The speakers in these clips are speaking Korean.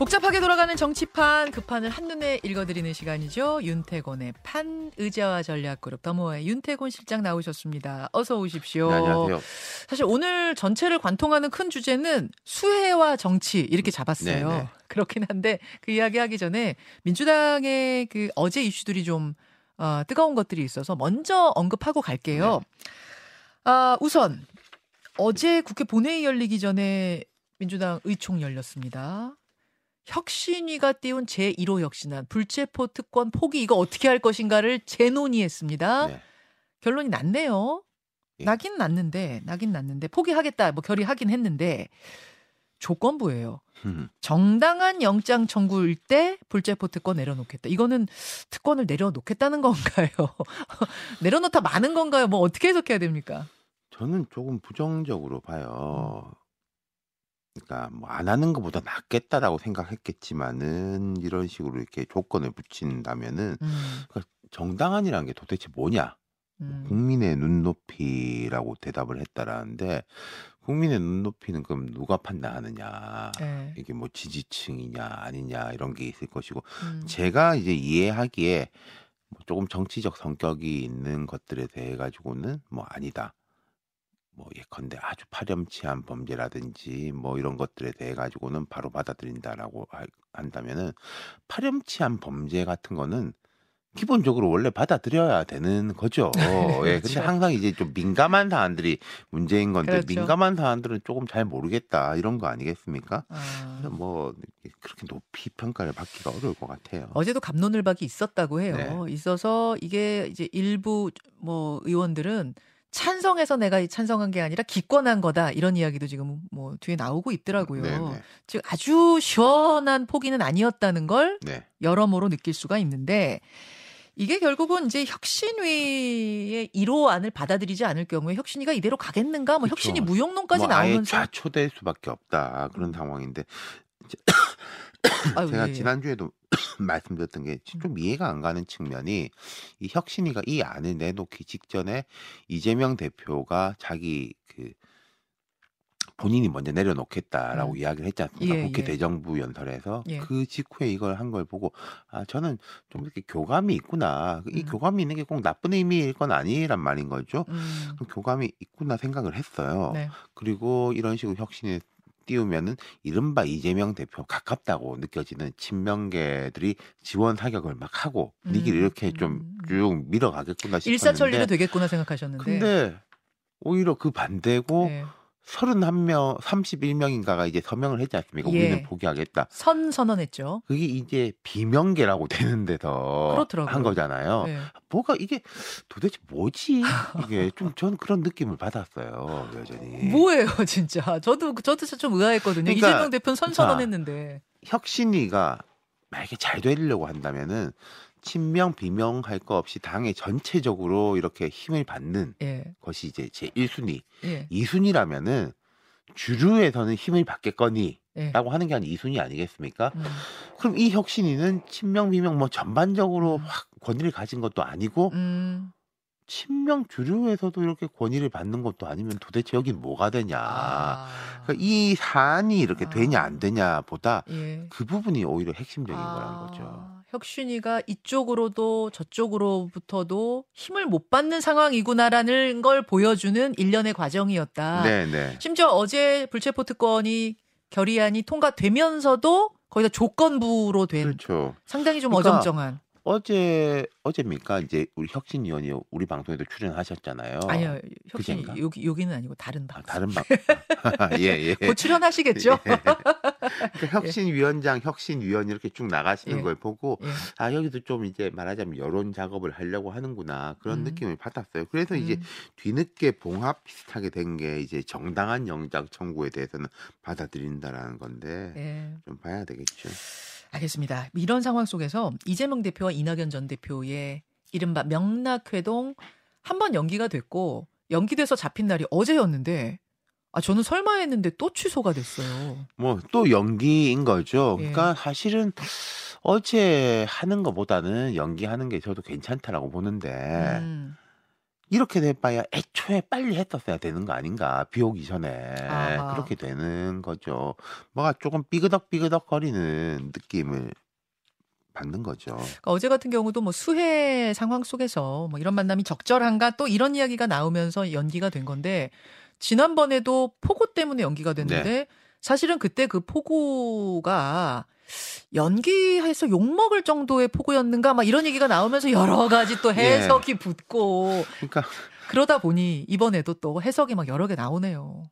복잡하게 돌아가는 정치판 그 판을 한눈에 읽어드리는 시간이죠. 윤태곤의 판 의자와 전략그룹 더모아의 윤태곤 실장 나오셨습니다. 어서 오십시오. 네, 안녕하세요. 사실 오늘 전체를 관통하는 큰 주제는 수혜와 정치 이렇게 잡았어요. 네 네. 그렇긴 한데 그 이야기 하기 전에 민주당의 그 어제 이슈들이 좀 어, 뜨거운 것들이 있어서 먼저 언급하고 갈게요. 아, 우선 어제 국회 본회의 열리기 전에 민주당 의총 열렸습니다. 혁신위가 띄운 제1호 혁신안 불체포 특권 포기 이거 어떻게 할 것인가를 재논의했습니다. 네. 결론이 났네요. 예. 나긴 났는데 나긴 났는데 포기하겠다 뭐 결의하긴 했는데 조건부예요. 음, 정당한 영장 청구일 때 불체포 특권 내려놓겠다. 이거는 특권을 내려놓겠다는 건가요? 내려놓다 많은 건가요? 뭐 어떻게 해석해야 됩니까? 저는 조금 부정적으로 봐요. 그러니까 뭐 안 하는 것보다 낫겠다라고 생각했겠지만은 이런 식으로 이렇게 조건을 붙인다면은 음, 정당한이라는 게 도대체 뭐냐? 음. 국민의 눈높이라고 대답을 했다라는데 국민의 눈높이는 그럼 누가 판단하느냐? 네. 이게 뭐 지지층이냐 아니냐 이런 게 있을 것이고 음. 제가 이제 이해하기에 뭐 조금 정치적 성격이 있는 것들에 대해 가지고는 뭐 아니다. 뭐 예컨대 아주 파렴치한 범죄라든지 뭐 이런 것들에 대해 가지고는 바로 받아들인다라고 하- 한다면은 파렴치한 범죄 같은 거는 기본적으로 원래 받아들여야 되는 거죠. 예. 근데 그렇죠. 항상 이제 좀 민감한 사안들이 문제인 건데 그렇죠. 민감한 사안들은 조금 잘 모르겠다 이런 거 아니겠습니까? 아. 뭐 그렇게 높이 평가를 받기가 어려울 것 같아요. 어제도 감론을박이 있었다고 해요. 네. 있어서 이게 이제 일부 뭐 의원들은 찬성해서 내가 찬성한 게 아니라 기권한 거다 이런 이야기도 지금 뭐 뒤에 나오고 있더라고요. 네네. 즉 아주 시원한 포기는 아니었다는 걸 네. 여러모로 느낄 수가 있는데 이게 결국은 이제 혁신위의 1호 안을 받아들이지 않을 경우에 혁신위가 이대로 가겠는가? 뭐 그쵸. 혁신이 무용론까지 뭐 아예 나오면서 좌초될 수밖에 없다 그런 상황인데 아유, 제가 예, 예. 지난주에도 말씀드렸던 게 좀 이해가 안 가는 측면이 이 혁신이가 이 안을 내놓기 직전에 이재명 대표가 자기 그 본인이 먼저 내려놓겠다라고 음. 이야기를 했지 않습니까? 예, 국회 예. 대정부 연설에서 예. 그 직후에 이걸 한 걸 보고 아 저는 좀 이렇게 교감이 있구나 이 음. 교감이 있는 게 꼭 나쁜 의미일 건 아니란 말인 거죠. 음, 그 교감이 있구나 생각을 했어요. 네. 그리고 이런 식으로 혁신에 띄우면은 이른바 이재명 대표 가깝다고 느껴지는 친명계들이 지원 사격을 막 하고 분위기를 음, 이렇게 좀 음. 쭉 밀어가겠구나 싶었는데 일사천리로 되겠구나 생각하셨는데 근데 오히려 그 반대고 네. 31명, 31명인가가 이제 서명을 했지 않습니까? 예. 우리는 포기하겠다. 선 선언했죠. 그게 이제 비명계라고 되는 데서 그렇더라고요. 한 거잖아요. 네. 뭐가 이게 도대체 뭐지? 이게 좀 전 그런 느낌을 받았어요. 여전히. 뭐예요, 진짜. 저도 저도 좀 의아했거든요. 그러니까 이재명 대표는 선 자, 선언했는데. 혁신위가 만약에 잘 되려고 한다면은 친명 비명 할 거 없이 당의 전체적으로 이렇게 힘을 받는 예. 것이 이제 제 1순위. 예. 2순위라면은 주류에서는 힘을 받겠거니 예. 라고 하는 게 한 2순위 아니겠습니까? 음, 그럼 이 혁신위는 친명 비명 뭐 전반적으로 음. 확 권위를 가진 것도 아니고 음. 친명 주류에서도 이렇게 권위를 받는 것도 아니면 도대체 여긴 뭐가 되냐. 아. 그러니까 이 사안이 이렇게 아. 되냐 안 되냐 보다 예. 그 부분이 오히려 핵심적인 아, 거라는 거죠. 혁신이가 이쪽으로도 저쪽으로부터도 힘을 못 받는 상황이구나라는 걸 보여주는 일련의 과정이었다. 네네. 심지어 어제 불체포 특권이 결의안이 통과되면서도 거기다 조건부로 된 그렇죠. 상당히 좀 그러니까 어정쩡한 어제 어제입니까 이제 우리 혁신 위원이 우리 방송에도 출연하셨잖아요. 아니요 혁신? 여기 여기는 아니고 다른 아, 방송 다른 방. 예 예. 곧 출연하시겠죠? 예. 그러니까 혁신위원장, 혁신위원 이렇게 쭉 나가시는 예. 걸 보고 예. 아 여기도 좀 이제 말하자면 여론 작업을 하려고 하는구나 그런 음. 느낌을 받았어요. 그래서 이제 음, 뒤늦게 봉합 비슷하게 된 게 이제 정당한 영장 청구에 대해서는 받아들인다라는 건데 예. 좀 봐야 되겠죠. 알겠습니다. 이런 상황 속에서 이재명 대표와 이낙연 전 대표의 이른바 명락회동 한 번 연기가 됐고 연기돼서 잡힌 날이 어제였는데 아 저는 설마 했는데 또 취소가 됐어요. 뭐 또 연기인 거죠. 예. 그러니까 사실은 어제 하는 것보다는 연기하는 게 저도 괜찮다라고 보는데 음, 이렇게 돼봐야 애초에 빨리 했었어야 되는 거 아닌가 비 오기 전에 아하. 그렇게 되는 거죠. 뭐가 조금 삐그덕삐그덕 거리는 느낌을 받는 거죠. 그러니까 어제 같은 경우도 뭐 수해 상황 속에서 뭐 이런 만남이 적절한가 또 이런 이야기가 나오면서 연기가 된 건데 지난번에도 폭우 때문에 연기가 됐는데 네. 사실은 그때 그 폭우가 연기해서 욕먹을 정도의 폭우였는가 막 이런 얘기가 나오면서 여러 가지 또 예. 해석이 붙고 그러니까 그러다 보니 이번에도 또 해석이 막 여러 개 나오네요.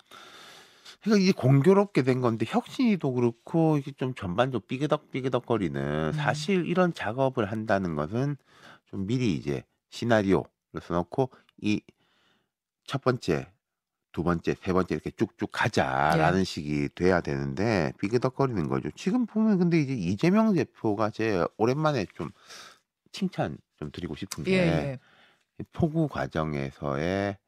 그러니까 이게 공교롭게 된 건데 혁신이도 그렇고 이게 좀 전반적으로 삐그덕삐그덕거리는 음. 사실 이런 작업을 한다는 것은 좀 미리 이제 시나리오를 써놓고 이 첫 번째, 두 번째, 세 번째 이렇게 쭉쭉 가자라는 식이 돼야 되는데 삐그덕거리는 거죠. 지금 보면 근데 이제 이재명 대표가 제 오랜만에 좀 칭찬 좀 드리고 싶은 예, 게 예. 포구 과정에서의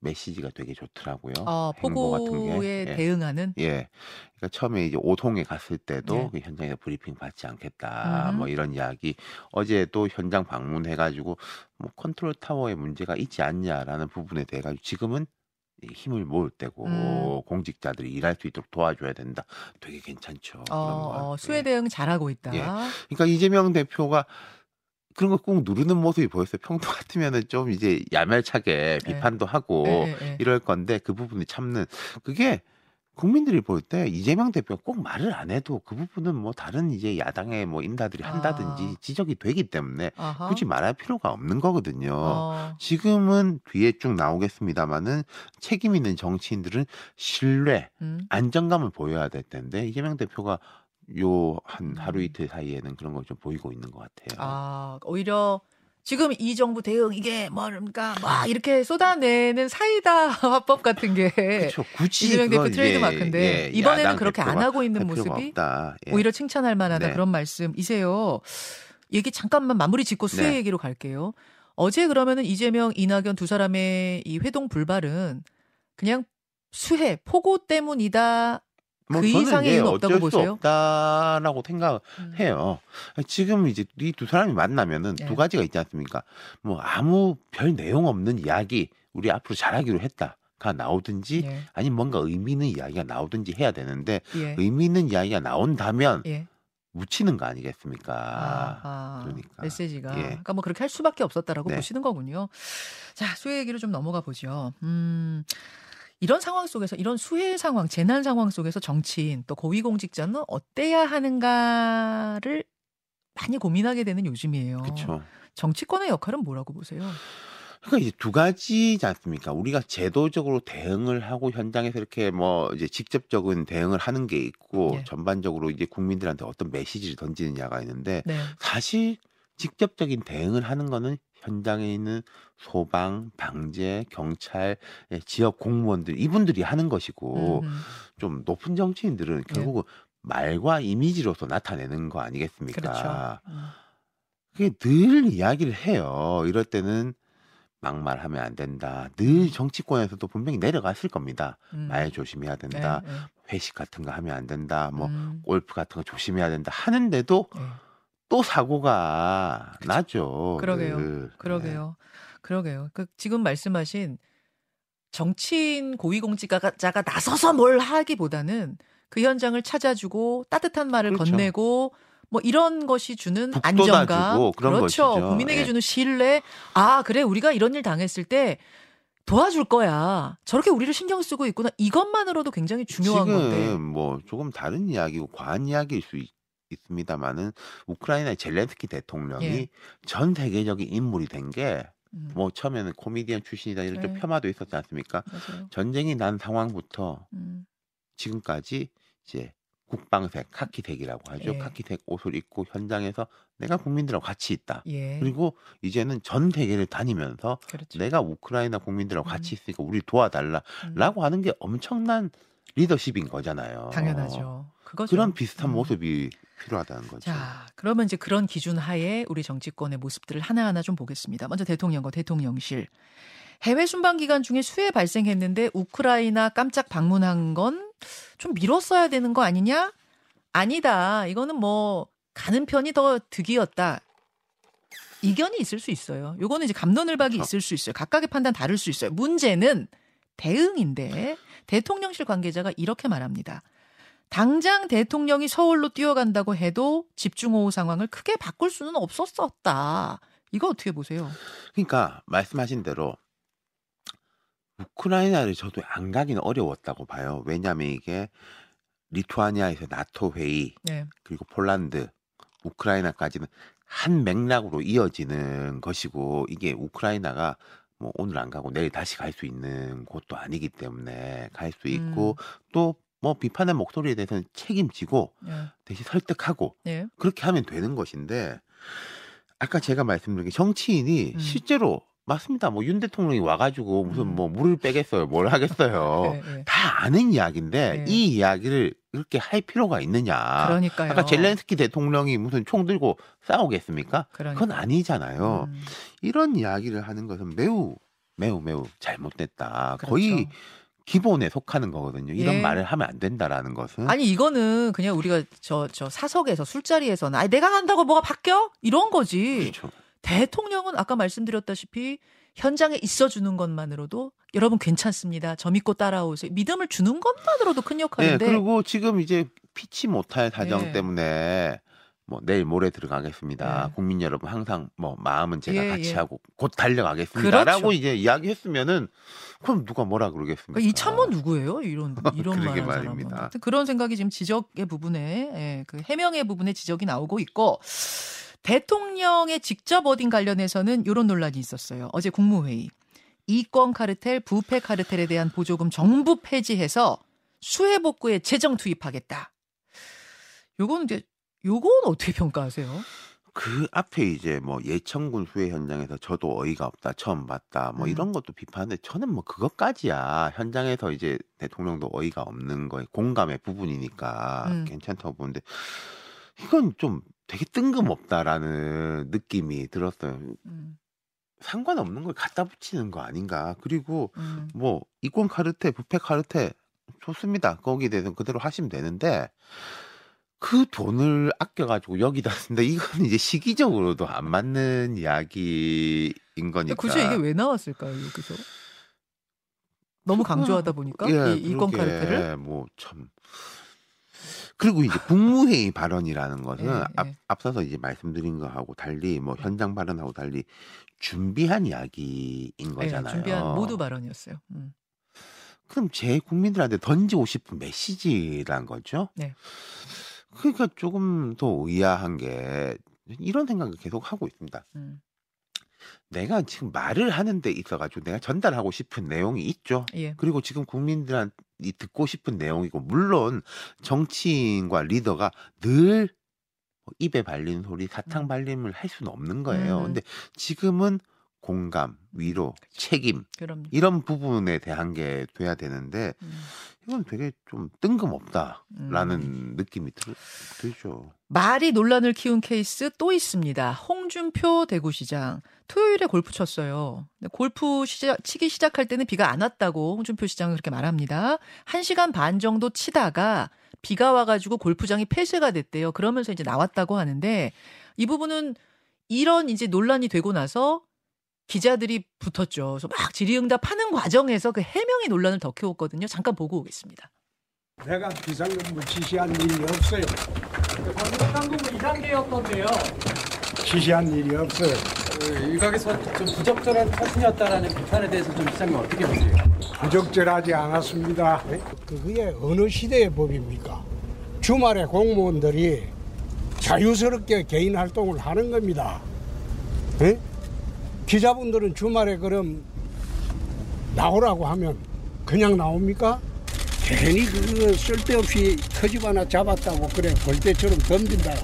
메시지가 되게 좋더라고요. 어, 행보 같은 게. 예. 대응하는 예. 그러니까 처음에 이제 오송에 갔을 때도 네. 그 현장에서 브리핑 받지 않겠다. 음. 뭐 이런 이야기. 어제도 현장 방문해 가지고 뭐 컨트롤 타워에 문제가 있지 않냐라는 부분에 대해 가지고 지금은 이 힘을 모을 때고 음. 공직자들이 일할 수 있도록 도와줘야 된다. 되게 괜찮죠. 어, 거. 어, 수해 예. 대응 잘하고 있다. 예. 그러니까 이재명 대표가 그런 걸 꾹 누르는 모습이 보였어요. 평소 같으면은 좀 이제 야멸차게 네. 비판도 하고 예, 예, 예. 이럴 건데 그 부분을 참는 그게 국민들이 볼 때 이재명 대표가 꼭 말을 안 해도 그 부분은 뭐 다른 이제 야당의 뭐 인사들이 한다든지 아. 지적이 되기 때문에 아하. 굳이 말할 필요가 없는 거거든요. 어, 지금은 뒤에 쭉 나오겠습니다만은 책임 있는 정치인들은 신뢰, 음. 안정감을 보여야 될 텐데 이재명 대표가 요한 음. 하루 이틀 사이에는 그런 걸 좀 보이고 있는 것 같아요. 아, 오히려 지금 이 정부 대응 이게 뭡니까? 막 이렇게 쏟아내는 사이다 화법 같은 게 그렇죠. 굳이 이재명 대표 트레이드 마크인데 예, 이번에는 야당 그렇게 안 하고 있는 모습이. 예. 오히려 칭찬할 만하다 네. 그런 말씀 이세요. 얘기 잠깐만 마무리 짓고 수해 네. 얘기로 갈게요. 어제 그러면은 이재명, 이낙연 두 사람의 이 회동 불발은 그냥 수해, 폭우 때문이다. 뭐 그 저는 이상의 이제 이유는 없다고 어쩔 수 보세요? 없다라고 생각해요. 음. 지금 이제 이 두 사람이 만나면은 네. 두 가지가 있지 않습니까? 뭐 아무 별 내용 없는 이야기 우리 앞으로 잘하기로 했다 가 나오든지 예. 아니면 뭔가 의미 있는 이야기가 나오든지 해야 되는데 예. 의미 있는 이야기가 나온다면 예. 묻히는 거 아니겠습니까? 아하, 그러니까. 메시지가. 예. 그러니까 뭐 그렇게 할 수밖에 없었다라고 네. 보시는 거군요. 자, 수해 얘기로 좀 넘어가 보죠. 음. 이런 상황 속에서 이런 수해 상황, 재난 상황 속에서 정치인 또 고위공직자는 어때야 하는가를 많이 고민하게 되는 요즘이에요. 그렇죠. 정치권의 역할은 뭐라고 보세요? 그러니까 이제 두 가지지 않습니까? 우리가 제도적으로 대응을 하고 현장에서 이렇게 뭐 이제 직접적인 대응을 하는 게 있고 예. 전반적으로 이제 국민들한테 어떤 메시지를 던지느냐가 있는데 네. 사실 직접적인 대응을 하는 거는 현장에 있는 소방, 방재, 경찰, 예, 지역 공무원들 이분들이 하는 것이고 음, 좀 높은 정치인들은 결국은 말과 이미지로서 나타내는 거 아니겠습니까? 그렇죠. 음. 그게 늘 이야기를 해요. 이럴 때는 막말하면 안 된다. 늘 정치권에서도 분명히 내려갔을 겁니다. 음. 말 조심해야 된다. 네, 네. 회식 같은 거 하면 안 된다. 뭐 음, 골프 같은 거 조심해야 된다. 하는데도 네. 또 사고가 그쵸. 나죠. 그러게요. 늘. 그러게요. 그러게요. 그 지금 말씀하신 정치인 고위공직자가 나서서 뭘 하기보다는 그 현장을 찾아주고 따뜻한 말을 그렇죠. 건네고 뭐 이런 것이 주는 안정감, 그렇죠. 것이죠. 국민에게 예. 주는 신뢰. 아 그래 우리가 이런 일 당했을 때 도와줄 거야. 저렇게 우리를 신경 쓰고 있구나. 이것만으로도 굉장히 중요한 지금 건데. 뭐 조금 다른 이야기고 과한 이야기일 수 있, 있습니다만은 우크라이나의 젤렌스키 대통령이 예. 전 세계적인 인물이 된 게뭐 음, 처음에는 코미디언 출신이다 이런 좀 네. 폄하도 있었지 않습니까? 맞아요. 전쟁이 난 상황부터 음, 지금까지 이제 국방색 카키색이라고 하죠. 예. 카키색 옷을 입고 현장에서 내가 국민들하고 같이 있다. 예. 그리고 이제는 전 세계를 다니면서 그렇죠. 내가 우크라이나 국민들하고 음. 같이 있으니까 우리 도와달라라고 음, 하는 게 엄청난 리더십인 거잖아요. 당연하죠. 그거죠. 그런 비슷한 음. 모습이 필요하다는 거죠. 자, 그러면 이제 그런 기준 하에 우리 정치권의 모습들을 하나하나 좀 보겠습니다. 먼저 대통령과 대통령실. 해외 순방 기간 중에 수해 발생했는데 우크라이나 깜짝 방문한 건 좀 미뤘어야 되는 거 아니냐? 아니다. 이거는 뭐 가는 편이 더 득이었다. 이견이 있을 수 있어요. 요거는 이제 감론을박이. 있을 수 있어요. 각각의 판단 다를 수 있어요. 문제는 대응인데 대통령실 관계자가 이렇게 말합니다. 당장 대통령이 서울로 뛰어간다고 해도 집중호우 상황을 크게 바꿀 수는 없었었다. 이거 어떻게 보세요? 그러니까 말씀하신 대로 우크라이나를 저도 안 가기는 어려웠다고 봐요. 왜냐하면 이게 리투아니아에서 나토 회의 네. 그리고 폴란드, 우크라이나까지는 한 맥락으로 이어지는 것이고 이게 우크라이나가 뭐 오늘 안 가고 내일 다시 갈 수 있는 곳도 아니기 때문에 갈 수 있고 또 뭐 비판의 목소리에 대해서는 책임지고 네. 대신 설득하고 네. 그렇게 하면 되는 것인데 아까 제가 말씀드린 게 정치인이 음. 실제로 맞습니다. 뭐 윤 대통령이 와가지고 무슨 음. 뭐 물을 빼겠어요, 뭘 하겠어요. 네, 네. 다 아는 이야기인데 네. 이 이야기를 그렇게 할 필요가 있느냐? 그러니까요. 아까 젤렌스키 대통령이 무슨 총 들고 싸우겠습니까? 그러니까. 그건 아니잖아요. 음, 이런 이야기를 하는 것은 매우 매우 매우 잘못됐다. 그렇죠. 거의 기본에 속하는 거거든요. 이런 예. 말을 하면 안 된다라는 것은. 아니 이거는 그냥 우리가 저 저 사석에서 술자리에서는 아니 내가 간다고 뭐가 바뀌어 이런 거지. 그렇죠. 대통령은 아까 말씀드렸다시피 현장에 있어주는 것만으로도 여러분 괜찮습니다. 저 믿고 따라오세요. 믿음을 주는 것만으로도 큰 네, 역할인데. 그리고 지금 이제 피치 못할 사정 네. 때문에 뭐 내일 모레 들어가겠습니다. 네. 국민 여러분 항상 뭐 마음은 제가 예, 같이 예. 하고 곧 달려가겠습니다라고 그렇죠. 이제 이야기했으면은 그럼 누가 뭐라 그러겠습니까? 그러니까 이 참모 누구예요? 이런 이런 말한 말입니다. 사람은. 그런 생각이 지금 지적의 부분에 예, 그 해명의 부분에 지적이 나오고 있고 대통령의 직접 어딘 관련해서는 이런 논란이 있었어요. 어제 국무회의 이권 카르텔, 부패 카르텔에 대한 보조금 정부 폐지해서 수해 복구에 재정 투입하겠다. 요거는 이제 요건 어떻게 평가하세요? 그 앞에 이제 뭐 예천군 수해 현장에서 저도 어이가 없다 처음 봤다 뭐 음. 이런 것도 비판하는데 저는 뭐 그것까지야 현장에서 이제 대통령도 어이가 없는 거에 공감의 부분이니까 음. 괜찮다고 보는데 이건 좀 되게 뜬금없다라는 느낌이 들었어요. 음, 상관없는 걸 갖다 붙이는 거 아닌가. 그리고 음. 뭐 이권 카르텔, 부패 카르텔 좋습니다. 거기에 대해서는 그대로 하시면 되는데 그 돈을 아껴가지고 여기다 쓴다. 이건 이제 시기적으로도 안 맞는 이야기인 근데 거니까. 굳이 이게 왜 나왔을까요 여기서? 너무 강조하다 보니까 예, 이 이권 카르텔을 뭐 참. 그리고 이제 국무회의 발언이라는 것은 예, 앞, 예. 앞서서 이제 말씀드린 거하고 달리 뭐 현장 발언하고 달리 준비한 이야기인 예, 거잖아요. 준비한 모두 발언이었어요. 음. 그럼 제 국민들한테 던지고 싶은 메시지란 거죠. 네. 그러니까 조금 더 의아한 게 이런 생각을 계속 하고 있습니다. 음. 내가 지금 말을 하는 데 있어가지고 내가 전달하고 싶은 내용이 있죠. 예. 그리고 지금 국민들한테 듣고 싶은 내용이고 물론 정치인과 리더가 늘뭐 입에 발리는 소리, 사탕 음. 발림을 할 수는 없는 거예요. 음. 근데 지금은 공감, 위로, 책임 그럼 이런 부분에 대한 게 돼야 되는데 음. 이건 되게 좀 뜬금없다라는 음. 느낌이 들, 들죠. 말이 논란을 키운 케이스 또 있습니다. 홍준표 대구시장 토요일에 골프 쳤어요. 골프 시작, 치기 시작할 때는 비가 안 왔다고 홍준표 시장은 그렇게 말합니다. 한 시간 반 정도 치다가 비가 와가지고 골프장이 폐쇄가 됐대요. 그러면서 이제 나왔다고 하는데 이 부분은 이런 이제 논란이 되고 나서 기자들이 붙었죠. 그래서 막 질의응답하는 과정에서 그 해명의 논란을 더 키웠거든요. 잠깐 보고 오겠습니다. 내가 비상근무 지시한 일이 없어요. 방송당국은 2단계였던데요. 지시한 일이 없어요. 일각에서 좀 부적절한 처신이었다라는 비판에 대해서 좀 시장님 어떻게 보세요? 부적절하지 않았습니다. 그게 어느 시대의 법입니까? 주말에 공무원들이 자유스럽게 개인 활동을 하는 겁니다. 예? 기자분들은 주말에 그럼 나오라고 하면 그냥 나옵니까? 괜히 그 쓸데없이 터집 하나 잡았다고 그래 벌떼처럼 덤빈다.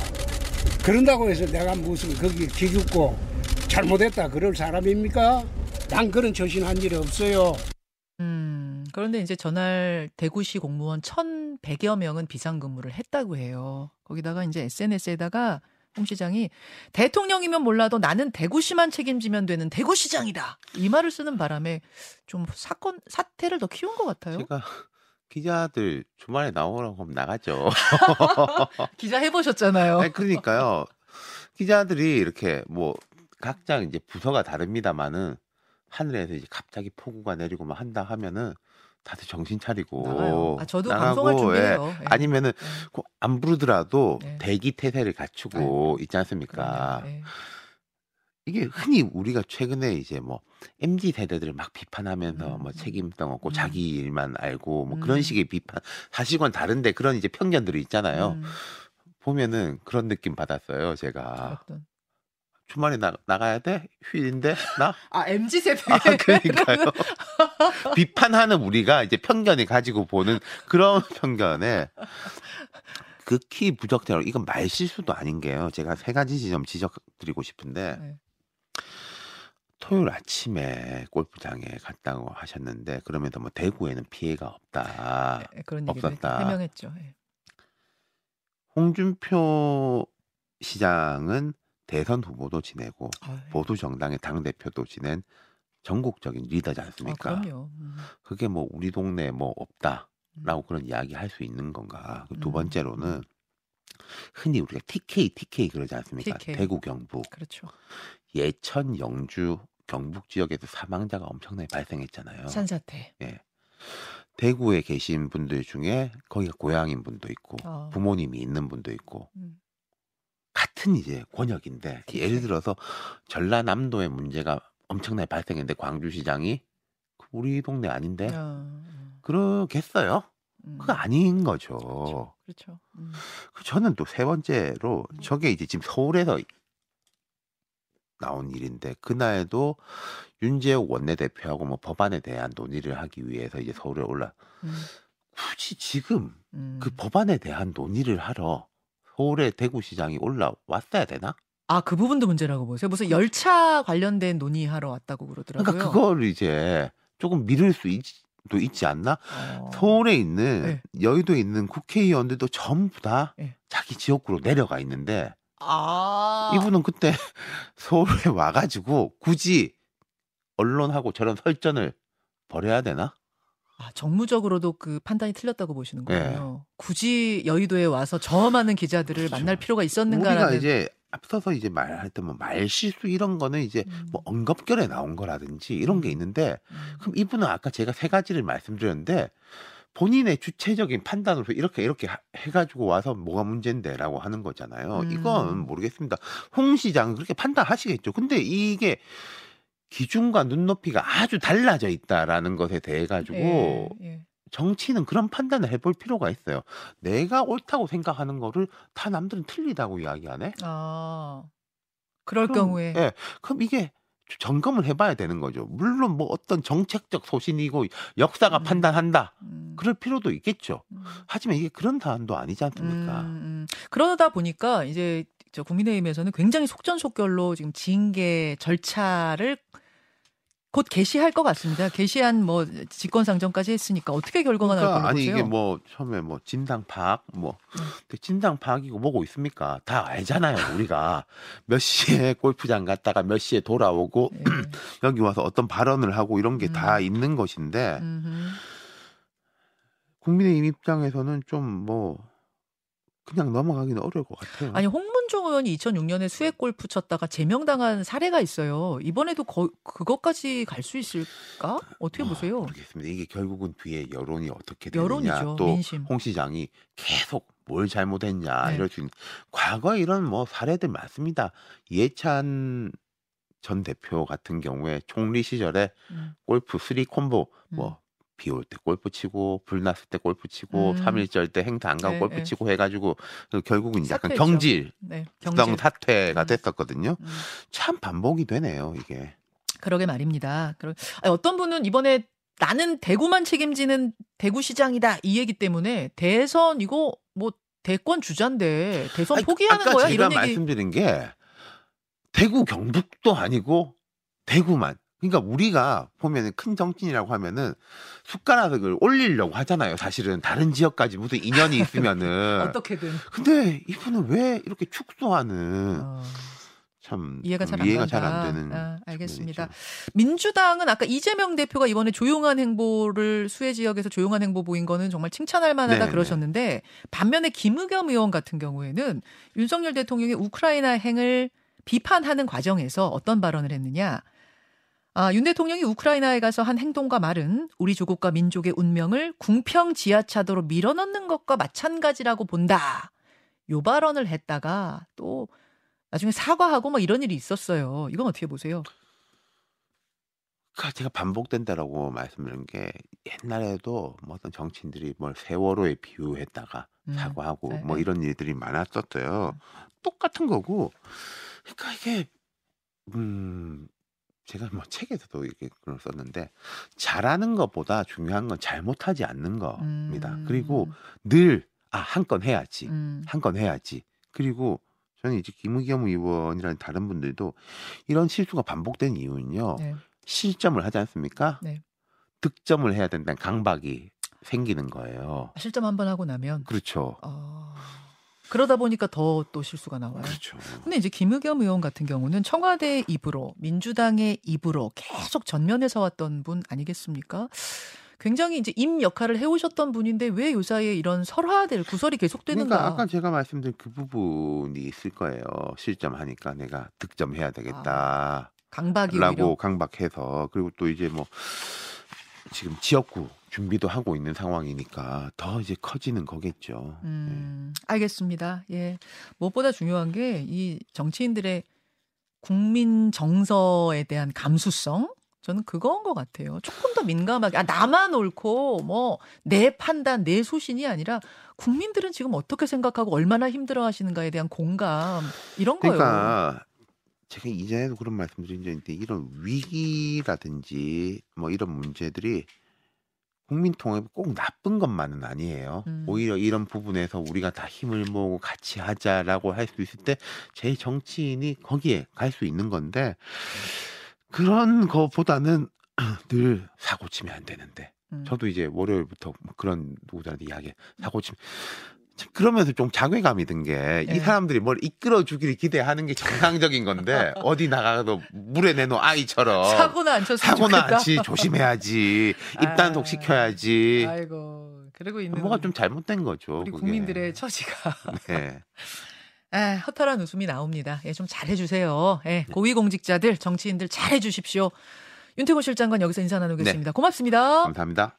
그런다고 해서 내가 무슨 거기 기죽고 잘못했다 그럴 사람입니까? 난 그런 처신한 일 없어요. 음, 그런데 이제 전날 대구시 공무원 1,100여 명은 비상근무를 했다고 해요. 거기다가 이제 SNS에다가 홍 시장이 대통령이면 몰라도 나는 대구시만 책임지면 되는 대구시장이다. 이 말을 쓰는 바람에 좀 사건, 사태를 더 키운 것 같아요. 제가 기자들 주말에 나오라고 하면 나가죠. 기자 해보셨잖아요. 아니, 그러니까요. 기자들이 이렇게 뭐 각자 이제 부서가 다릅니다만은 하늘에서 이제 갑자기 폭우가 내리고 막 한다 하면은 다들 정신 차리고 나가요. 아, 저도 나가고, 방송할 예. 준비해요. 예. 아니면은 예. 꼭안 부르더라도 네. 대기 태세를 갖추고 있지 않습니까? 예. 이게 흔히 우리가 최근에 이제 뭐 MZ 세대들을 막 비판하면서 음. 뭐 책임성 없고 음. 자기 일만 알고 뭐 그런 음. 식의 비판 사실과는 다른데 그런 이제 편견들이 있잖아요. 음, 보면은 그런 느낌 받았어요. 제가 어떤. 주말에 나, 나가야 돼 휴일인데 나 아 MZ 세대. 아, 그러니까요. 비판하는 우리가 이제 편견이 가지고 보는 그런 편견에 극히 부적절하고 이건 말 실수도 아닌 게요. 제가 세 가지 지점 지적드리고 싶은데 네. 토요일 아침에 골프장에 갔다고 하셨는데 그러면서 뭐 대구에는 피해가 없다. 예, 그런 얘기를 없었다. 해명했죠. 예. 홍준표 시장은 대선 후보도 지내고 아유, 보수 정당의 당 대표도 지낸 전국적인 리더지 아, 않습니까? 그럼요. 음. 그게 뭐 우리 동네 뭐 없다 라고 음. 그런 이야기 할 수 있는 건가? 그두 음. 번째로는 흔히 우리가 TK, TK 그러지 않습니까? TK. 대구, 경북, 그렇죠. 예천, 영주, 경북 지역에서 사망자가 엄청나게 발생했잖아요. 산사태. 대구에 계신 분들 중에 거기가 고향인 분도 있고 어. 부모님이 있는 분도 있고 음. 같은 이제 권역인데 TK. 예를 들어서 전라남도에 문제가 엄청나게 발생했는데 광주시장이 우리 동네 아닌데 어, 그러겠어요? 음. 그거 아닌 거죠. 그렇죠. 그렇죠. 음. 그 저는 또 세 번째로 저게 이제 지금 서울에서 나온 일인데 그날도 윤재욱 원내대표하고 뭐 법안에 대한 논의를 하기 위해서 이제 서울에 올라 음. 굳이 지금 음. 그 법안에 대한 논의를 하러 서울에 대구시장이 올라왔어야 되나? 아, 그 부분도 문제라고 보세요. 무슨 열차 관련된 논의하러 왔다고 그러더라고요. 그러니까 그걸 이제 조금 미룰 수 도 있지 않나? 어. 서울에 있는 네. 여의도에 있는 국회의원들도 전부 다 네. 자기 지역구로 내려가 있는데 아. 이분은 그때 서울에 와가지고 굳이 언론하고 저런 설전을 벌여야 되나? 아, 정무적으로도 그 판단이 틀렸다고 보시는 네. 거예요. 굳이 여의도에 와서 저 많은 기자들을 그렇죠. 만날 필요가 우리가 있었는가라는. 이제 앞서서 이제 말할 때뭐 말실수 이런 거는 이제 음. 뭐 언급결에 나온 거라든지 이런 게 있는데 음. 그럼 이분은 아까 제가 세 가지를 말씀드렸는데 본인의 주체적인 판단으로 이렇게 이렇게 하- 해가지고 와서 뭐가 문제인데라고 하는 거잖아요. 음. 이건 모르겠습니다. 홍 시장은 그렇게 판단하시겠죠. 근데 이게 기준과 눈높이가 아주 달라져 있다라는 것에 대해 가지고 예, 예. 정치는 그런 판단을 해볼 필요가 있어요. 내가 옳다고 생각하는 거를 다 남들은 틀리다고 이야기하네. 아. 그럴 그럼, 경우에 예, 그럼 이게 점검을 해봐야 되는 거죠. 물론 뭐 어떤 정책적 소신이고 역사가 음. 판단한다. 음. 그럴 필요도 있겠죠. 음. 하지만 이게 그런 사안도 아니지 않습니까? 음, 음. 그러다 보니까 이제 저 국민의힘에서는 굉장히 속전속결로 지금 징계 절차를 곧 개시할 것 같습니다. 개시한 뭐 직권 상정까지 했으니까 어떻게 결과가 나올 걸로 그러니까 아니? 이게 뭐 처음에 뭐 진당 파악 뭐 진당 파악이고 뭐고 있습니까? 다 알잖아요. 우리가 몇 시에 골프장 갔다가 몇 시에 돌아오고 예. 여기 와서 어떤 발언을 하고 이런 게다 음. 있는 것인데 음흠. 국민의힘 입장에서는 좀 뭐 그냥 넘어가기는 어려울 것 같아요. 아니 홍문종 의원이 2006년에 수해 골프 쳤다가 제명당한 사례가 있어요. 이번에도 거, 그것까지 갈 수 있을까? 어떻게 뭐, 보세요? 모르겠습니다. 이게 결국은 뒤에 여론이 어떻게 되느냐 또 민심. 홍 시장이 계속 뭘 잘못했냐 네. 이럴 수 있는 과거에 이런 뭐 사례들 많습니다. 이해찬 전 대표 같은 경우에 총리 시절에 음. 골프 three 콤보 음. 뭐비올 때 골프 치고 불 났을 때 골프 치고 음. 삼 3일절 때 행사 안 가고 네, 골프 네. 치고 해가지고 그 결국은 이제 약간. 경질 네, 성 경질. 사퇴가 음. 됐었거든요. 음. 참 반복이 되네요 이게. 그러게 말입니다. 그러, 아니, 어떤 분은 이번에 나는 대구만 책임지는 대구시장이다 이 얘기 때문에 대선 이거 뭐 대권 주자인데 대선 아니, 포기하는 아까 거야 제가 이런 얘기. 말씀드린 게 대구 경북도 아니고 대구만. 그러니까 우리가 보면은 큰 정치인이라고 하면은 숟가락을 올리려고 하잖아요. 사실은 다른 지역까지 무슨 인연이 있으면은. 어떻게든 근데 이분은 왜 이렇게 축소하는 어, 참 이해가 잘안 이해가 간다. 잘안 되는. 아, 알겠습니다. 측면이죠. 민주당은 아까 이재명 대표가 이번에 조용한 행보를 수해 지역에서 조용한 행보 보인 거는 정말 칭찬할 만하다 네, 그러셨는데 반면에 김의겸 의원 같은 경우에는 윤석열 대통령의 우크라이나 행을 비판하는 과정에서 어떤 발언을 했느냐? 아, 윤 대통령이 우크라이나에 가서 한 행동과 말은 우리 조국과 민족의 운명을 궁평 지하차도로 밀어넣는 것과 마찬가지라고 본다. 요 발언을 했다가 또 나중에 사과하고 뭐 이런 일이 있었어요. 이건 어떻게 보세요? 그 제가 반복된다라고 말씀드린 게 옛날에도 뭐 어떤 정치인들이 뭘 세월호에 비유했다가 음, 사과하고 네, 뭐 네. 이런 일들이 많았었어요. 똑같은 거고. 그러니까 이게 음 제가 뭐 책에서도 이렇게 글을 썼는데 잘하는 것보다 중요한 건 잘못하지 않는 겁니다. 음. 그리고 늘 아 한 건 해야지. 음, 한건 해야지. 그리고 저는 이제 김의겸 의원이라는 다른 분들도 이런 실수가 반복된 이유는요. 네. 실점을 하지 않습니까? 네. 득점을 해야 된다는 강박이 생기는 거예요. 실점 한 번 하고 나면 그렇죠. 어, 그러다 보니까 더 또 실수가 나와요. 그렇죠. 근데 이제 김의겸 의원 같은 경우는 청와대 입으로 민주당의 입으로 계속 전면에 서 왔던 분 아니겠습니까? 굉장히 이제 임 역할을 해오셨던 분인데 왜 요 사이에 이런 설화될 구설이 계속되는가? 그러니까 아까 제가 말씀드린 그 부분이 있을 거예요. 실점하니까 내가 득점해야 되겠다. 강박이 라고 오히려 강박해서 그리고 또 이제 뭐 지금 지역구 준비도 하고 있는 상황이니까 더 이제 커지는 거겠죠. 음, 알겠습니다. 예. 무엇보다 중요한 게 이 정치인들의 국민 정서에 대한 감수성 저는 그거인 것 같아요. 조금 더 민감하게 아 나만 옳고 뭐 내 판단 내 소신이 아니라 국민들은 지금 어떻게 생각하고 얼마나 힘들어하시는가에 대한 공감 이런 거요. 그러니까 제가 이전에도 그런 말씀드린 적이 있는데 이런 위기라든지 뭐 이런 문제들이 국민 통합이 꼭 나쁜 것만은 아니에요. 음. 오히려 이런 부분에서 우리가 다 힘을 모으고 같이 하자라고 할 수 있을 때 제 정치인이 거기에 갈 수 있는 건데 그런 거보다는 늘 사고 치면 안 되는데 음. 저도 이제 월요일부터 뭐 그런 누구들한테 이야기 사고 치면 참 그러면서 좀 자괴감이 든 게이 네. 사람들이 뭘 이끌어 주기를 기대하는 게 정상적인 건데 어디 나가도 물에 내놓은 아이처럼 사고나 안 쳤으면 사고나. 않지 조심해야지 아. 입단속 시켜야지 아이고 그러고 있는 뭐가 좀 잘못된 거죠. 우리 그게. 국민들의 처지가 네. 아, 허탈한 웃음이 나옵니다. 예, 좀 잘해주세요. 예, 고위공직자들, 정치인들 잘해주십시오. 윤태곤 실장관 여기서 인사 나누겠습니다. 고맙습니다. 감사합니다.